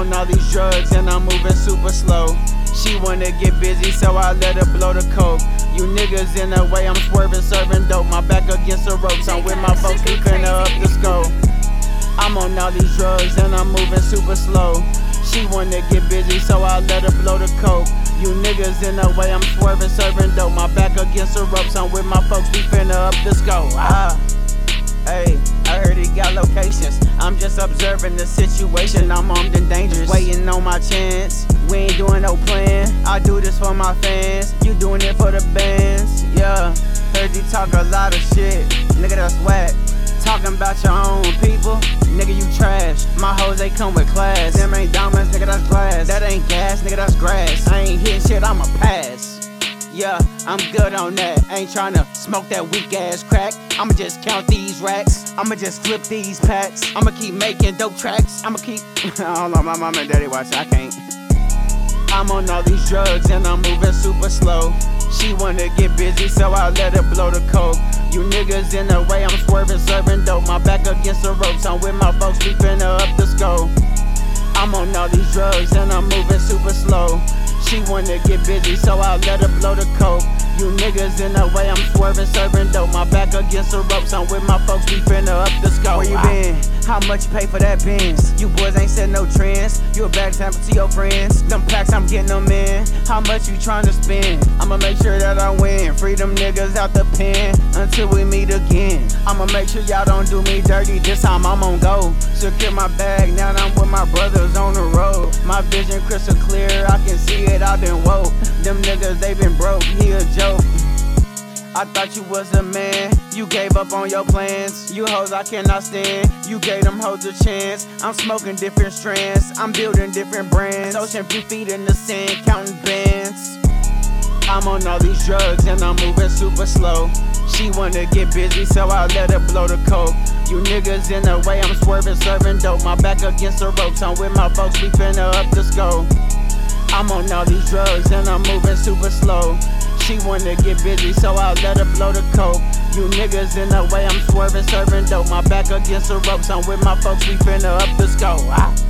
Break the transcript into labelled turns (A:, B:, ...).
A: on all these drugs and I'm moving super slow. She wanna get busy, so I let her blow the coke. You niggas in the way, I'm swerving, serving dope. My back against the ropes, I'm with my folks, we finna up the scope. I'm on all these drugs and I'm moving super slow. She wanna get busy, so I let her blow the coke. You niggas in the way, I'm swerving, serving dope. My back against the ropes, I'm with my folks, we finna up the scope. Ah, hey, I heard he got locations. Just observing the situation, I'm armed and dangerous. Waiting on my chance, we ain't doing no plan. I do this for my fans, you doing it for the bands. Yeah, heard you talk a lot of shit, nigga, that's whack. Talking about your own people, nigga, you trash. My hoes, they come with class. Them ain't diamonds, nigga, that's glass. That ain't gas, nigga, that's grass. I ain't hitting shit. Yeah, I'm good on that. Ain't tryna smoke that weak ass crack. I'ma just count these racks. I'ma just flip these packs. I'ma keep making dope tracks. I'ma keep. Hold on, my mom and daddy watch. I can't. I'm on all these drugs and I'm moving super slow. She wanna get busy, so I let her blow the coke. You niggas in the way, I'm swerving, serving dope. My back against the ropes, I'm with my folks, we up the scope. I'm on all these drugs and I'm moving super slow. She wanna get busy, so I let her blow the coke. You niggas in the way, I'm swerving, serving dope. My back against the ropes, I'm with my folks, we finna up the scope. Where you been? How much you pay for that Benz? You boys ain't set no trends. You a bad example to your friends. Them packs, I'm getting them in. How much you tryna spend? I'ma make sure that I win. Free them niggas out the pen until we meet again. I'ma make sure y'all don't do me dirty. This time I'm on go. Secure my bag, now I'm with my brothers on the road. My vision crystal clear, I can see it out been woke. Them niggas, they been broke, he a joke. I thought you was a man, you gave up on your plans. You hoes I cannot stand, you gave them hoes a chance. I'm smoking different strands, I'm building different brands. Ocean few feet in the sand, counting bands. I'm on all these drugs and I'm moving super slow. She wanna get busy, so I let her blow the coke. You niggas in the way, I'm swerving, serving dope. My back against the ropes, I'm with my folks, we finna up the scope. I'm on all these drugs and I'm moving super slow. She wanna get busy, so I let her blow the coke. You niggas in the way, I'm swerving, serving dope. My back against the ropes, I'm with my folks, we finna up the scope. Ah.